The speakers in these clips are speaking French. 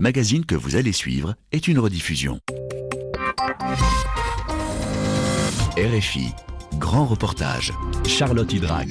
magazine que vous allez suivre est une rediffusion. RFI, grand reportage, Charlotte Hydrac.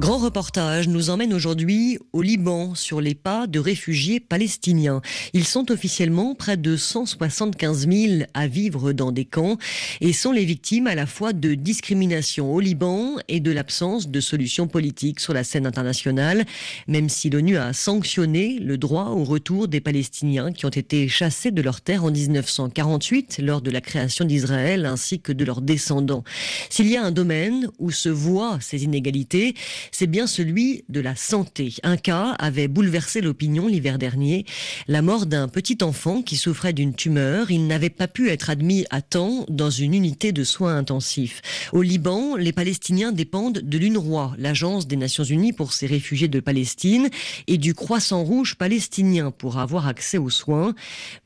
Grand reportage nous emmène aujourd'hui au Liban sur les pas de réfugiés palestiniens. Ils sont officiellement près de 175 000 à vivre dans des camps et sont les victimes à la fois de discrimination au Liban et de l'absence de solutions politiques sur la scène internationale, même si l'ONU a sanctionné le droit au retour des Palestiniens qui ont été chassés de leur terre en 1948 lors de la création d'Israël ainsi que de leurs descendants. S'il y a un domaine où se voient ces inégalités, c'est bien celui de la santé. Un cas avait bouleversé l'opinion l'hiver dernier, la mort d'un petit enfant qui souffrait d'une tumeur. Il n'avait pas pu être admis à temps dans une unité de soins intensifs. Au Liban, les Palestiniens dépendent de l'UNRWA, l'agence des Nations Unies pour ces réfugiés de Palestine, et du Croissant Rouge palestinien pour avoir accès aux soins.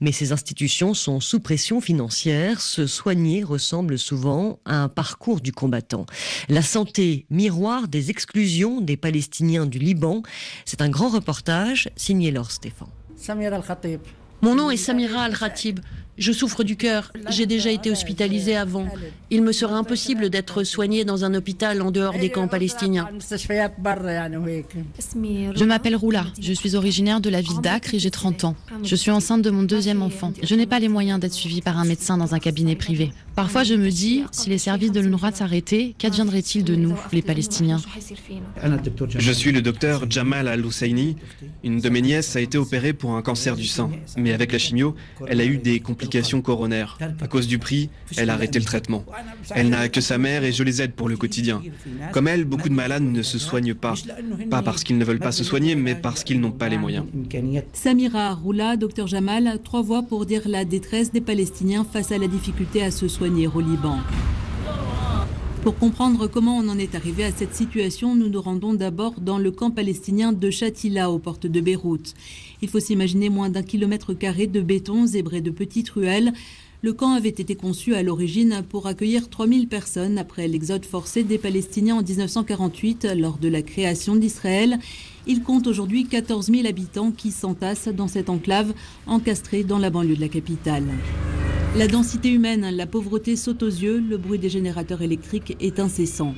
Mais ces institutions sont sous pression financière. Se soigner ressemble souvent à un parcours du combattant. La santé, miroir des exclusions des Palestiniens du Liban. C'est un grand reportage signé Laure Stéphane. Mon nom est Samira Al-Khatib. Je souffre du cœur. J'ai déjà été hospitalisée avant. Il me serait impossible d'être soignée dans un hôpital en dehors des camps palestiniens. Je m'appelle Roula. Je suis originaire de la ville d'Acre et j'ai 30 ans. Je suis enceinte de mon deuxième enfant. Je n'ai pas les moyens d'être suivie par un médecin dans un cabinet privé. Parfois, je me dis, si les services de l'UNRWA s'arrêtaient, qu'adviendrait-il de nous, les Palestiniens? Je suis le docteur Jamal Al-Husseini. Une de mes nièces a été opérée pour un cancer du sein. Mais avec la chimio, elle a eu des complications coronaires. À cause du prix, elle a arrêté le traitement. Elle n'a que sa mère et je les aide pour le quotidien. Comme elle, beaucoup de malades ne se soignent pas. Pas parce qu'ils ne veulent pas se soigner, mais parce qu'ils n'ont pas les moyens. Samira Roula, docteur Jamal, trois voix pour dire la détresse des Palestiniens face à la difficulté à se soigner au Liban. Pour comprendre comment on en est arrivé à cette situation, nous nous rendons d'abord dans le camp palestinien de Shatila, aux portes de Beyrouth. Il faut s'imaginer moins d'un kilomètre carré de béton zébré de petites ruelles. Le camp avait été conçu à l'origine pour accueillir 3000 personnes après l'exode forcé des Palestiniens en 1948 lors de la création d'Israël. Il compte aujourd'hui 14 000 habitants qui s'entassent dans cette enclave encastrée dans la banlieue de la capitale. La densité humaine, la pauvreté saute aux yeux, le bruit des générateurs électriques est incessant.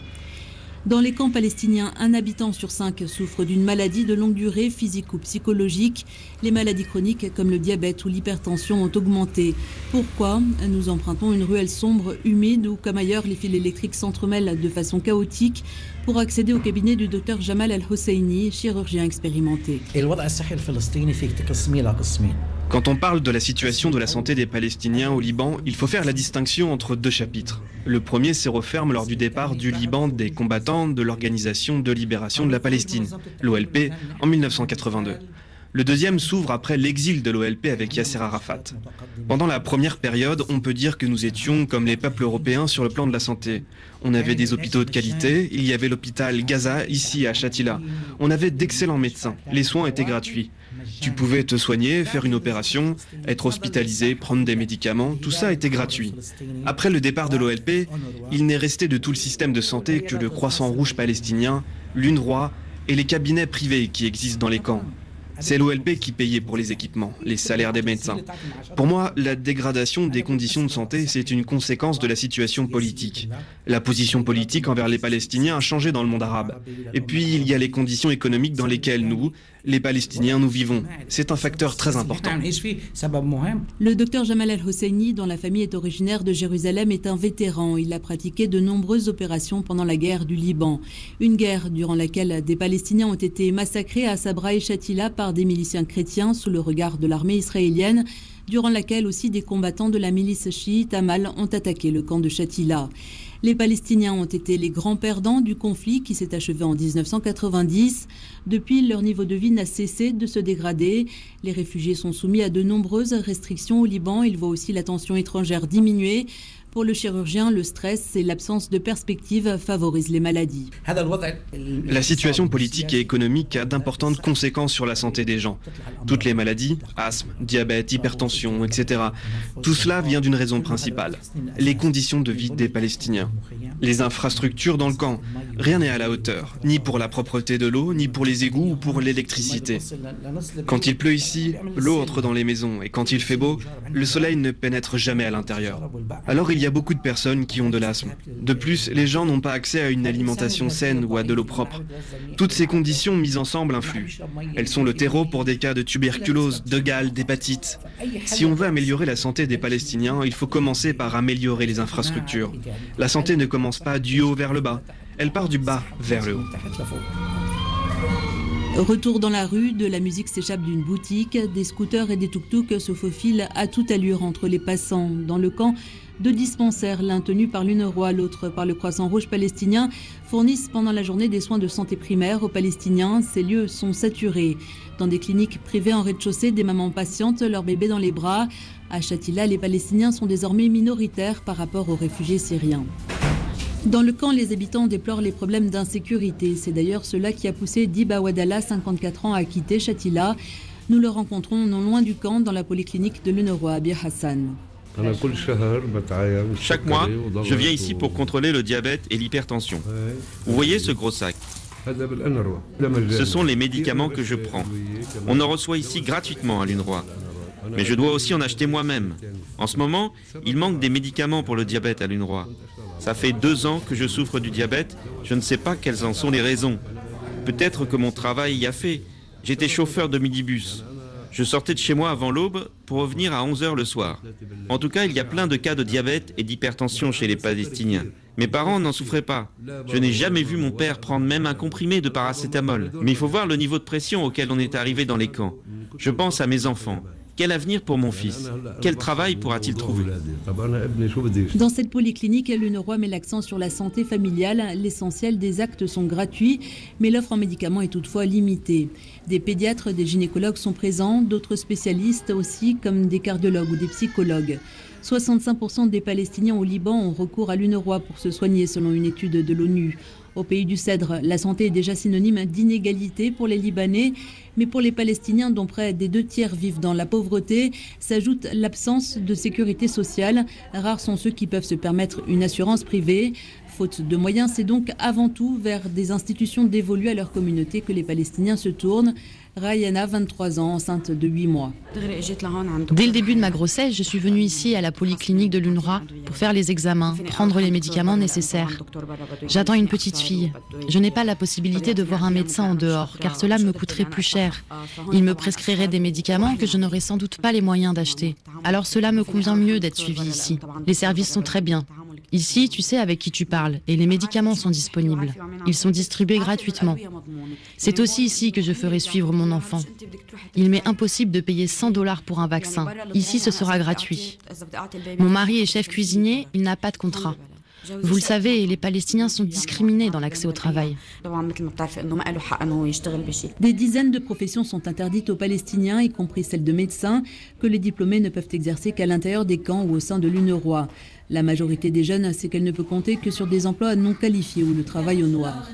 Dans les camps palestiniens, un habitant sur cinq souffre d'une maladie de longue durée, physique ou psychologique. Les maladies chroniques comme le diabète ou l'hypertension ont augmenté. Pourquoi Nous empruntons une ruelle sombre, humide, où comme ailleurs les fils électriques s'entremêlent de façon chaotique pour accéder au cabinet du docteur Jamal Al-Husseini, chirurgien expérimenté. Quand on parle de la situation de la santé des Palestiniens au Liban, il faut faire la distinction entre deux chapitres. Le premier se referme lors du départ du Liban des combattants de l'Organisation de libération de la Palestine, l'OLP, en 1982. Le deuxième s'ouvre après l'exil de l'OLP avec Yasser Arafat. Pendant la première période, on peut dire que nous étions comme les peuples européens sur le plan de la santé. On avait des hôpitaux de qualité, il y avait l'hôpital Gaza ici à Shatila. On avait d'excellents médecins, les soins étaient gratuits. Tu pouvais te soigner, faire une opération, être hospitalisé, prendre des médicaments, tout ça était gratuit. Après le départ de l'OLP, il n'est resté de tout le système de santé que le Croissant Rouge palestinien, l'UNRWA et les cabinets privés qui existent dans les camps. C'est l'OLP qui payait pour les équipements, les salaires des médecins. Pour moi, la dégradation des conditions de santé, c'est une conséquence de la situation politique. La position politique envers les Palestiniens a changé dans le monde arabe. Et puis, il y a les conditions économiques dans lesquelles nous, les Palestiniens, nous vivons. C'est un facteur très important. Le docteur Jamal Al-Husseini, dont la famille est originaire de Jérusalem, est un vétéran. Il a pratiqué de nombreuses opérations pendant la guerre du Liban. Une guerre durant laquelle des Palestiniens ont été massacrés à Sabra et Shatila par des miliciens chrétiens sous le regard de l'armée israélienne durant laquelle aussi des combattants de la milice chiite Amal ont attaqué le camp de Shatila. Les Palestiniens ont été les grands perdants du conflit qui s'est achevé en 1990. Depuis, leur niveau de vie n'a cessé de se dégrader. Les réfugiés sont soumis à de nombreuses restrictions au Liban. Ils voient aussi la tension étrangère diminuer. Pour le chirurgien, le stress et l'absence de perspective favorisent les maladies. La situation politique et économique a d'importantes conséquences sur la santé des gens. Toutes les maladies, asthme, diabète, hypertension, etc. Tout cela vient d'une raison principale, les conditions de vie des Palestiniens. Les infrastructures dans le camp, rien n'est à la hauteur, ni pour la propreté de l'eau, ni pour les égouts ou pour l'électricité. Quand il pleut ici, l'eau entre dans les maisons, et quand il fait beau, le soleil ne pénètre jamais à l'intérieur. Alors il y a beaucoup de personnes qui ont de l'asthme. De plus, les gens n'ont pas accès à une alimentation saine ou à de l'eau propre. Toutes ces conditions mises ensemble influent. Elles sont le terreau pour des cas de tuberculose, de gale, d'hépatite. Si on veut améliorer la santé des Palestiniens, il faut commencer par améliorer les infrastructures. La santé ne commence pas du haut vers le bas, elle part du bas vers le haut. Retour dans la rue, de la musique s'échappe d'une boutique, des scooters et des tuk-tuk se faufilent à toute allure entre les passants. Dans le camp, deux dispensaires, l'un tenu par l'UNRWA, l'autre par le Croissant Rouge palestinien, fournissent pendant la journée des soins de santé primaire aux Palestiniens. Ces lieux sont saturés. Dans des cliniques privées en rez-de-chaussée, des mamans patientes, leur bébé dans les bras. À Chatila, les Palestiniens sont désormais minoritaires par rapport aux réfugiés syriens. Dans le camp, les habitants déplorent les problèmes d'insécurité. C'est d'ailleurs cela qui a poussé Diba Wadala, 54 ans, à quitter Chatila. Nous le rencontrons non loin du camp, dans la polyclinique de l'UNRWA, à Bir Hassan. Chaque mois, je viens ici pour contrôler le diabète et l'hypertension. Vous voyez ce gros sac? Ce sont les médicaments que je prends. On en reçoit ici gratuitement à l'UNRWA. Mais je dois aussi en acheter moi-même. En ce moment, il manque des médicaments pour le diabète à l'UNRWA. Ça fait deux ans que je souffre du diabète. Je ne sais pas quelles en sont les raisons. Peut-être que mon travail y a fait. J'étais chauffeur de minibus. Je sortais de chez moi avant l'aube pour revenir à 11h le soir. En tout cas, il y a plein de cas de diabète et d'hypertension chez les Palestiniens. Mes parents n'en souffraient pas. Je n'ai jamais vu mon père prendre même un comprimé de paracétamol. Mais il faut voir le niveau de pression auquel on est arrivé dans les camps. Je pense à mes enfants. Quel avenir pour mon fils Quel travail pourra-t-il trouver Dans cette polyclinique, roi met l'accent sur la santé familiale. L'essentiel des actes sont gratuits, mais l'offre en médicaments est toutefois limitée. Des pédiatres, des gynécologues sont présents, d'autres spécialistes aussi, comme des cardiologues ou des psychologues. 65% des Palestiniens au Liban ont recours à roi pour se soigner, selon une étude de l'ONU. Au pays du Cèdre, la santé est déjà synonyme d'inégalité pour les Libanais, mais pour les Palestiniens dont près des deux tiers vivent dans la pauvreté, s'ajoute l'absence de sécurité sociale. Rares sont ceux qui peuvent se permettre une assurance privée. Faute de moyens, c'est donc avant tout vers des institutions dévolues à leur communauté que les Palestiniens se tournent. Rayana, 23 ans, enceinte de 8 mois. Dès le début de ma grossesse, je suis venue ici à la polyclinique de l'UNRWA pour faire les examens, prendre les médicaments nécessaires. J'attends une petite fille. Je n'ai pas la possibilité de voir un médecin en dehors, car cela me coûterait plus cher. Il me prescrirait des médicaments que je n'aurais sans doute pas les moyens d'acheter. Alors cela me convient mieux d'être suivi ici. Les services sont très bien. Ici, tu sais avec qui tu parles et les médicaments sont disponibles. Ils sont distribués gratuitement. C'est aussi ici que je ferai suivre mon enfant. Il m'est impossible de payer 100 dollars pour un vaccin. Ici, ce sera gratuit. Mon mari est chef cuisinier, il n'a pas de contrat. Vous le savez, les Palestiniens sont discriminés dans l'accès au travail. Des dizaines de professions sont interdites aux Palestiniens, y compris celles de médecins, que les diplômés ne peuvent exercer qu'à l'intérieur des camps ou au sein de l'UNRWA. La majorité des jeunes sait qu'elle ne peut compter que sur des emplois non qualifiés ou le travail au noir.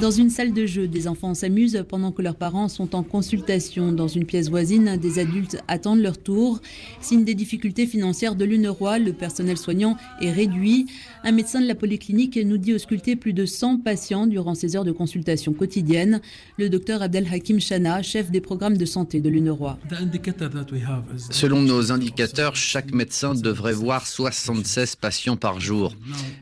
Dans une salle de jeu, des enfants s'amusent pendant que leurs parents sont en consultation. Dans une pièce voisine, des adultes attendent leur tour. Signe des difficultés financières de l'UNRWA, le personnel soignant est réduit. Un médecin de la polyclinique nous dit ausculter plus de 100 patients durant ces heures de consultation quotidienne. Le docteur Abdel Hakim Shana, chef des programmes de santé de l'UNRWA. Selon nos indicateurs, chaque médecin devrait voir 76 patients par jour.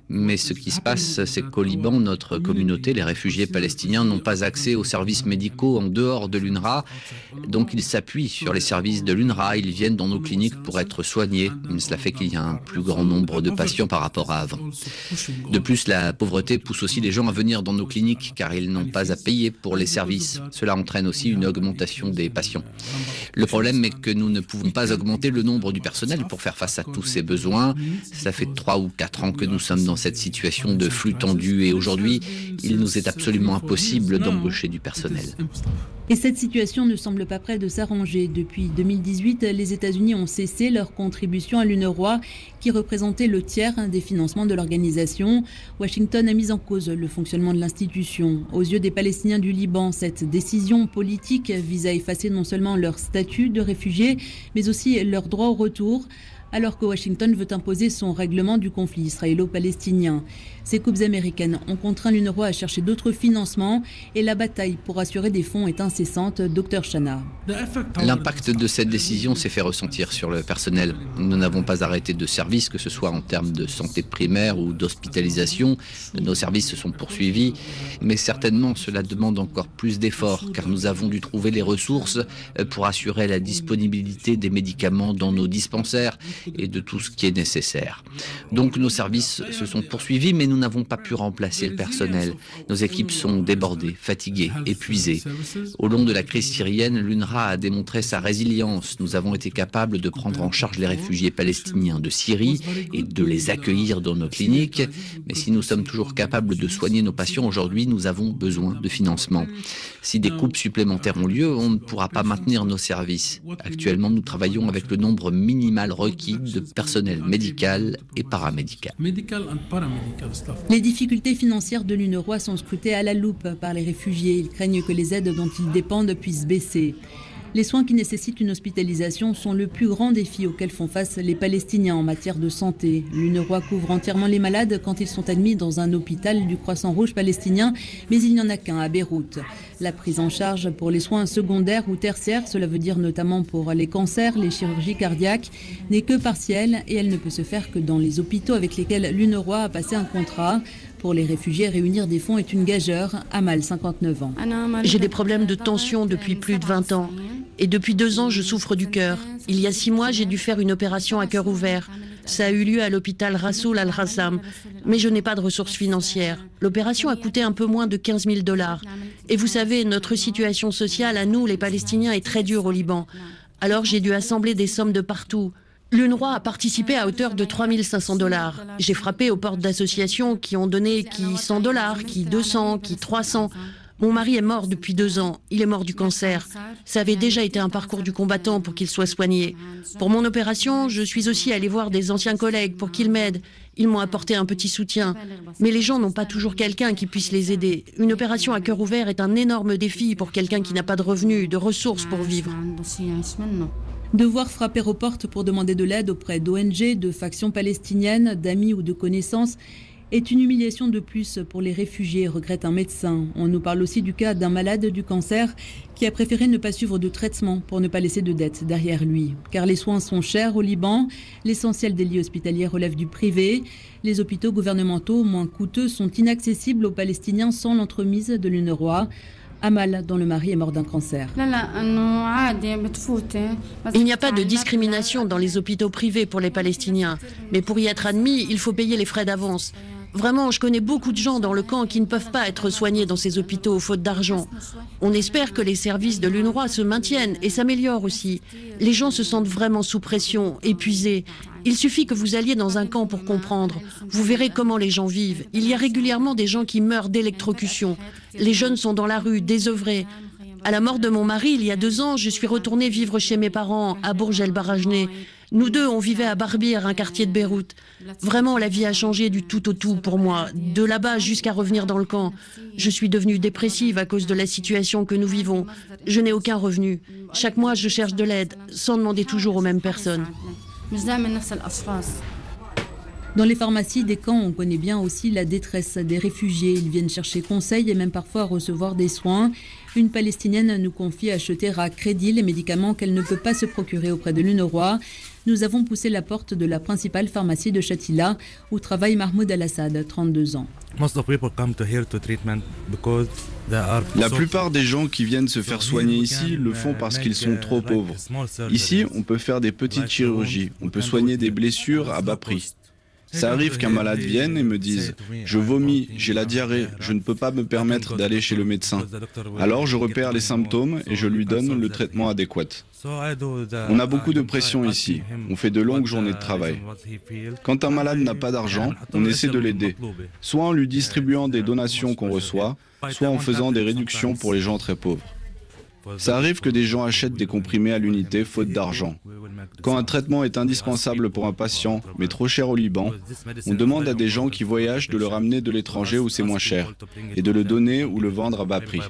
Mais ce qui se passe, c'est qu'au Liban, notre communauté, les réfugiés palestiniens, n'ont pas accès aux services médicaux en dehors de l'UNRWA. Donc ils s'appuient sur les services de l'UNRWA. Ils viennent dans nos cliniques pour être soignés. Cela fait qu'il y a un plus grand nombre de patients par rapport à avant. De plus, la pauvreté pousse aussi les gens à venir dans nos cliniques car ils n'ont pas à payer pour les services. Cela entraîne aussi une augmentation des patients. Le problème est que nous ne pouvons pas augmenter le nombre du personnel pour faire face à tous ces besoins. Ça fait trois ou quatre ans que nous sommes dans cette situation de flux tendu et aujourd'hui, il nous est absolument absolument impossible d'embaucher du personnel. Et cette situation ne semble pas prête de s'arranger. Depuis 2018, les États-Unis ont cessé leur contribution à l'UNRWA, qui représentait le tiers des financements de l'organisation. Washington a mis en cause le fonctionnement de l'institution. Aux yeux des Palestiniens du Liban, cette décision politique vise à effacer non seulement leur statut de réfugiés, mais aussi leur droit au retour alors que Washington veut imposer son règlement du conflit israélo-palestinien. Ces coupes américaines ont contraint l'UNRWA à chercher d'autres financements et la bataille pour assurer des fonds est incessante. Docteur Chana. L'impact de cette décision s'est fait ressentir sur le personnel. Nous n'avons pas arrêté de service, que ce soit en termes de santé primaire ou d'hospitalisation. Nos services se sont poursuivis, mais certainement cela demande encore plus d'efforts car nous avons dû trouver les ressources pour assurer la disponibilité des médicaments dans nos dispensaires et de tout ce qui est nécessaire. Donc nos services se sont poursuivis, mais nous n'avons pas pu remplacer le personnel. Nos équipes sont débordées, fatiguées, épuisées. Au long de la crise syrienne, l'UNRWA a démontré sa résilience. Nous avons été capables de prendre en charge les réfugiés palestiniens de Syrie et de les accueillir dans nos cliniques. Mais si nous sommes toujours capables de soigner nos patients aujourd'hui, nous avons besoin de financement. Si des coupes supplémentaires ont lieu, on ne pourra pas maintenir nos services. Actuellement, nous travaillons avec le nombre minimal requis de personnel médical et paramédical. Les difficultés financières de l'UNRWA sont scrutées à la loupe par les réfugiés. Ils craignent que les aides dont ils dépendent puissent baisser. Les soins qui nécessitent une hospitalisation sont le plus grand défi auquel font face les Palestiniens en matière de santé. L'UNRWA couvre entièrement les malades quand ils sont admis dans un hôpital du Croissant Rouge palestinien, mais il n'y en a qu'un à Beyrouth. La prise en charge pour les soins secondaires ou tertiaires, cela veut dire notamment pour les cancers, les chirurgies cardiaques, n'est que partielle et elle ne peut se faire que dans les hôpitaux avec lesquels l'UNRWA a passé un contrat. Pour les réfugiés, réunir des fonds est une gageure. Amal, 59 ans. J'ai des problèmes de tension depuis plus de 20 ans. Et depuis deux ans, je souffre du cœur. Il y a six mois, j'ai dû faire une opération à cœur ouvert. Ça a eu lieu à l'hôpital Rassoul al-Rassam. Mais je n'ai pas de ressources financières. L'opération a coûté un peu moins de 15 000 dollars. Et vous savez, notre situation sociale à nous, les Palestiniens, est très dure au Liban. Alors j'ai dû assembler des sommes de partout. L'UNRWA a participé à hauteur de 3500 dollars. J'ai frappé aux portes d'associations qui ont donné qui 100 dollars, qui 200, qui 300. Mon mari est mort depuis deux ans. Il est mort du cancer. Ça avait déjà été un parcours du combattant pour qu'il soit soigné. Pour mon opération, je suis aussi allée voir des anciens collègues pour qu'ils m'aident. Ils m'ont apporté un petit soutien. Mais les gens n'ont pas toujours quelqu'un qui puisse les aider. Une opération à cœur ouvert est un énorme défi pour quelqu'un qui n'a pas de revenus, de ressources pour vivre. Devoir frapper aux portes pour demander de l'aide auprès d'ONG, de factions palestiniennes, d'amis ou de connaissances est une humiliation de plus pour les réfugiés, regrette un médecin. On nous parle aussi du cas d'un malade du cancer qui a préféré ne pas suivre de traitement pour ne pas laisser de dettes derrière lui. Car les soins sont chers au Liban, l'essentiel des lits hospitaliers relève du privé, les hôpitaux gouvernementaux moins coûteux sont inaccessibles aux Palestiniens sans l'entremise de l'UNRWA. Amal, dont le mari est mort d'un cancer. Il n'y a pas de discrimination dans les hôpitaux privés pour les Palestiniens, mais pour y être admis, il faut payer les frais d'avance. Vraiment, je connais beaucoup de gens dans le camp qui ne peuvent pas être soignés dans ces hôpitaux faute d'argent. On espère que les services de l'UNRWA se maintiennent et s'améliorent aussi. Les gens se sentent vraiment sous pression, épuisés. Il suffit que vous alliez dans un camp pour comprendre. Vous verrez comment les gens vivent. Il y a régulièrement des gens qui meurent d'électrocution. Les jeunes sont dans la rue, désœuvrés. À la mort de mon mari, il y a deux ans, je suis retournée vivre chez mes parents, à Bourges el Barajné. Nous deux, on vivait à Barbire, un quartier de Beyrouth. Vraiment, la vie a changé du tout au tout pour moi, de là-bas jusqu'à revenir dans le camp. Je suis devenue dépressive à cause de la situation que nous vivons. Je n'ai aucun revenu. Chaque mois, je cherche de l'aide, sans demander toujours aux mêmes personnes. Dans les pharmacies des camps, on connaît bien aussi la détresse des réfugiés. Ils viennent chercher conseil et même parfois recevoir des soins. Une Palestinienne nous confie acheter à crédit les médicaments qu'elle ne peut pas se procurer auprès de l'UNRWA. Nous avons poussé la porte de la principale pharmacie de Chatila où travaille Mahmoud Al-Assad, 32 ans. La plupart des gens qui viennent se faire soigner ici le font parce qu'ils sont trop pauvres. Ici, on peut faire des petites chirurgies, on peut soigner des blessures à bas prix. Ça arrive qu'un malade vienne et me dise ⁇ Je vomis, j'ai la diarrhée, je ne peux pas me permettre d'aller chez le médecin ⁇ Alors je repère les symptômes et je lui donne le traitement adéquat. On a beaucoup de pression ici. On fait de longues journées de travail. Quand un malade n'a pas d'argent, on essaie de l'aider, soit en lui distribuant des donations qu'on reçoit, soit en faisant des réductions pour les gens très pauvres. Ça arrive que des gens achètent des comprimés à l'unité faute d'argent. Quand un traitement est indispensable pour un patient, mais trop cher au Liban, on demande à des gens qui voyagent de le ramener de l'étranger où c'est moins cher, et de le donner ou le vendre à bas prix.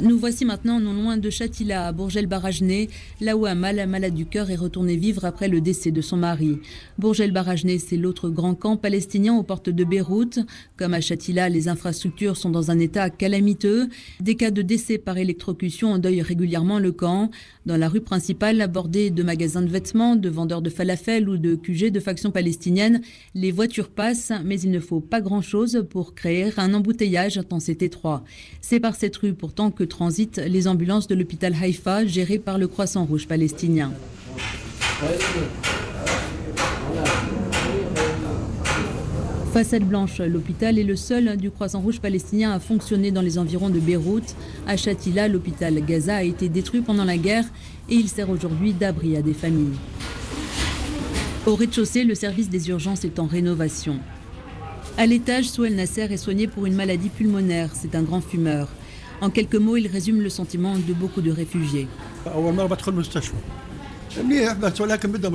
Nous voici maintenant non loin de Chatila, à Bourgel-Barajné, là où Amal, malade du cœur, est retourné vivre après le décès de son mari. Bourgel-Barajné, c'est l'autre grand camp palestinien aux portes de Beyrouth. Comme à Chatila, les infrastructures sont dans un état calamiteux. Des cas de décès par électrocution endeuillent régulièrement le camp. Dans la rue principale, bordée de magasins de vêtements, de vendeurs de falafel ou de QG de factions palestiniennes, les voitures passent, mais il ne faut pas grand-chose pour créer un embouteillage tant c'est étroit. C'est par cette rue pourtant que transitent les ambulances de l'hôpital Haïfa géré par le Croissant Rouge palestinien. Façade blanche, l'hôpital est le seul du Croissant Rouge palestinien à fonctionner dans les environs de Beyrouth. À Chatila, l'hôpital Gaza a été détruit pendant la guerre et il sert aujourd'hui d'abri à des familles. Au rez-de-chaussée, le service des urgences est en rénovation. À l'étage, Souel Nasser est soigné pour une maladie pulmonaire. C'est un grand fumeur. En quelques mots, il résume le sentiment de beaucoup de réfugiés.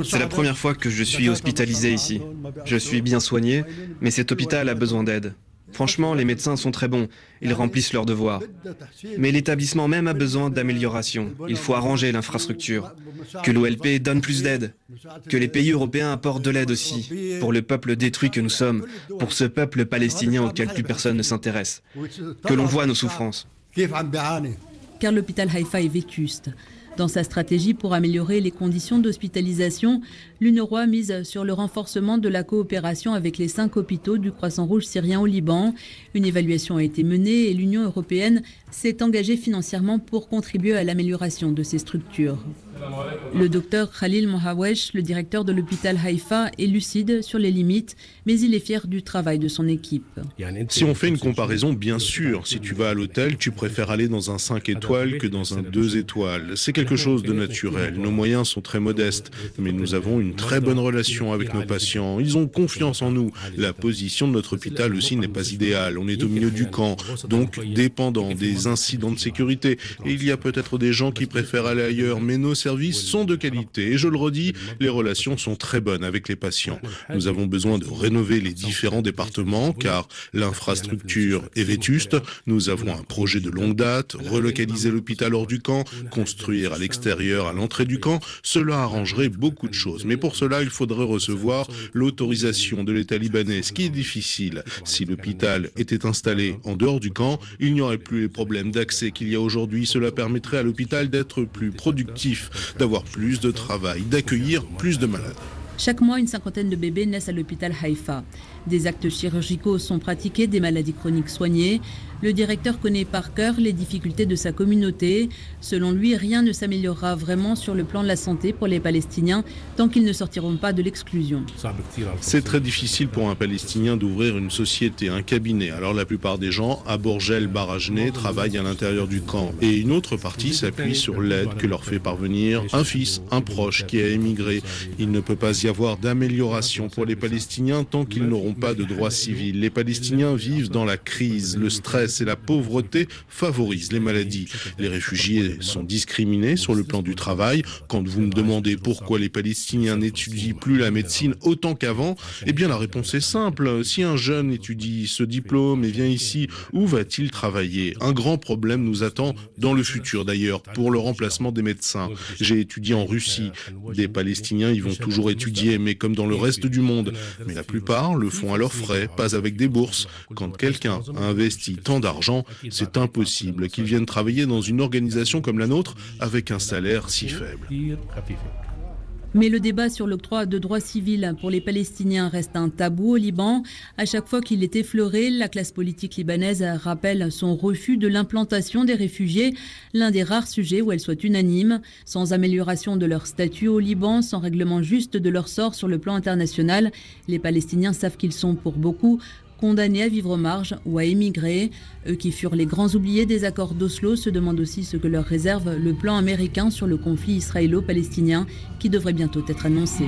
C'est la première fois que je suis hospitalisé ici. Je suis bien soigné, mais cet hôpital a besoin d'aide. Franchement, les médecins sont très bons, ils remplissent leurs devoirs. Mais l'établissement même a besoin d'amélioration. Il faut arranger l'infrastructure. Que l'OLP donne plus d'aide. Que les pays européens apportent de l'aide aussi, pour le peuple détruit que nous sommes, pour ce peuple palestinien auquel plus personne ne s'intéresse. Que l'on voit nos souffrances. Car l'hôpital Haïfa est vétuste. Dans sa stratégie pour améliorer les conditions d'hospitalisation, l'UNRWA mise sur le renforcement de la coopération avec les cinq hôpitaux du Croissant Rouge syrien au Liban. Une évaluation a été menée et l'Union européenne s'est engagée financièrement pour contribuer à l'amélioration de ces structures. Le docteur Khalil Mohawesh, le directeur de l'hôpital Haïfa, est lucide sur les limites, mais il est fier du travail de son équipe. Si on fait une comparaison, bien sûr, si tu vas à l'hôtel, tu préfères aller dans un 5 étoiles que dans un 2 étoiles. C'est quelque chose de naturel. Nos moyens sont très modestes, mais nous avons une très bonne relation avec nos patients. Ils ont confiance en nous. La position de notre hôpital aussi n'est pas idéale. On est au milieu du camp, donc dépendant des incidents de sécurité. Il y a peut-être des gens qui préfèrent aller ailleurs, mais nos services sont de qualité. Et je le redis, les relations sont très bonnes avec les patients. Nous avons besoin de rénover les différents départements car l'infrastructure est vétuste. Nous avons un projet de longue date, relocaliser l'hôpital hors du camp, construire à l'extérieur, à l'entrée du camp. Cela arrangerait beaucoup de choses. Mais pour cela, il faudrait recevoir l'autorisation de l'État libanais, ce qui est difficile. Si l'hôpital était installé en dehors du camp, il n'y aurait plus les problèmes d'accès qu'il y a aujourd'hui. Cela permettrait à l'hôpital d'être plus productif, d'avoir plus de travail, d'accueillir plus de malades. Chaque mois, une cinquantaine de bébés naissent à l'hôpital Haïfa. Des actes chirurgicaux sont pratiqués, des maladies chroniques soignées. Le directeur connaît par cœur les difficultés de sa communauté. Selon lui, rien ne s'améliorera vraiment sur le plan de la santé pour les Palestiniens tant qu'ils ne sortiront pas de l'exclusion. C'est très difficile pour un Palestinien d'ouvrir une société, un cabinet. Alors la plupart des gens à Bourgel, Barajné travaillent à l'intérieur du camp. Et une autre partie s'appuie sur l'aide que leur fait parvenir un fils, un proche qui a émigré. Il ne peut pas y avoir d'amélioration pour les Palestiniens tant qu'ils n'auront pas de droits civils. Les Palestiniens vivent dans la crise, le stress et la pauvreté favorisent les maladies. Les réfugiés sont discriminés sur le plan du travail. Quand vous me demandez pourquoi les Palestiniens n'étudient plus la médecine autant qu'avant, eh bien la réponse est simple. Si un jeune étudie ce diplôme et vient ici, où va-t-il travailler? Un grand problème nous attend dans le futur d'ailleurs pour le remplacement des médecins. J'ai étudié en Russie. Des Palestiniens y vont toujours étudier, mais comme dans le reste du monde. Mais la plupart le font à leurs frais, pas avec des bourses. Quand quelqu'un a investi tant d'argent, c'est impossible qu'il vienne travailler dans une organisation comme la nôtre avec un salaire si faible. Mais le débat sur l'octroi de droits civils pour les Palestiniens reste un tabou au Liban. À chaque fois qu'il est effleuré, la classe politique libanaise rappelle son refus de l'implantation des réfugiés, l'un des rares sujets où elle soit unanime. Sans amélioration de leur statut au Liban, sans règlement juste de leur sort sur le plan international, les Palestiniens savent qu'ils sont pour beaucoup condamnés à vivre marge ou à émigrer. Eux qui furent les grands oubliés des accords d'Oslo se demandent aussi ce que leur réserve le plan américain sur le conflit israélo-palestinien qui devrait bientôt être annoncé.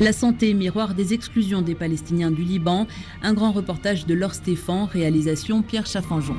La santé, miroir des exclusions des Palestiniens du Liban, un grand reportage de Laure Stéphane, réalisation Pierre Chaffanjon.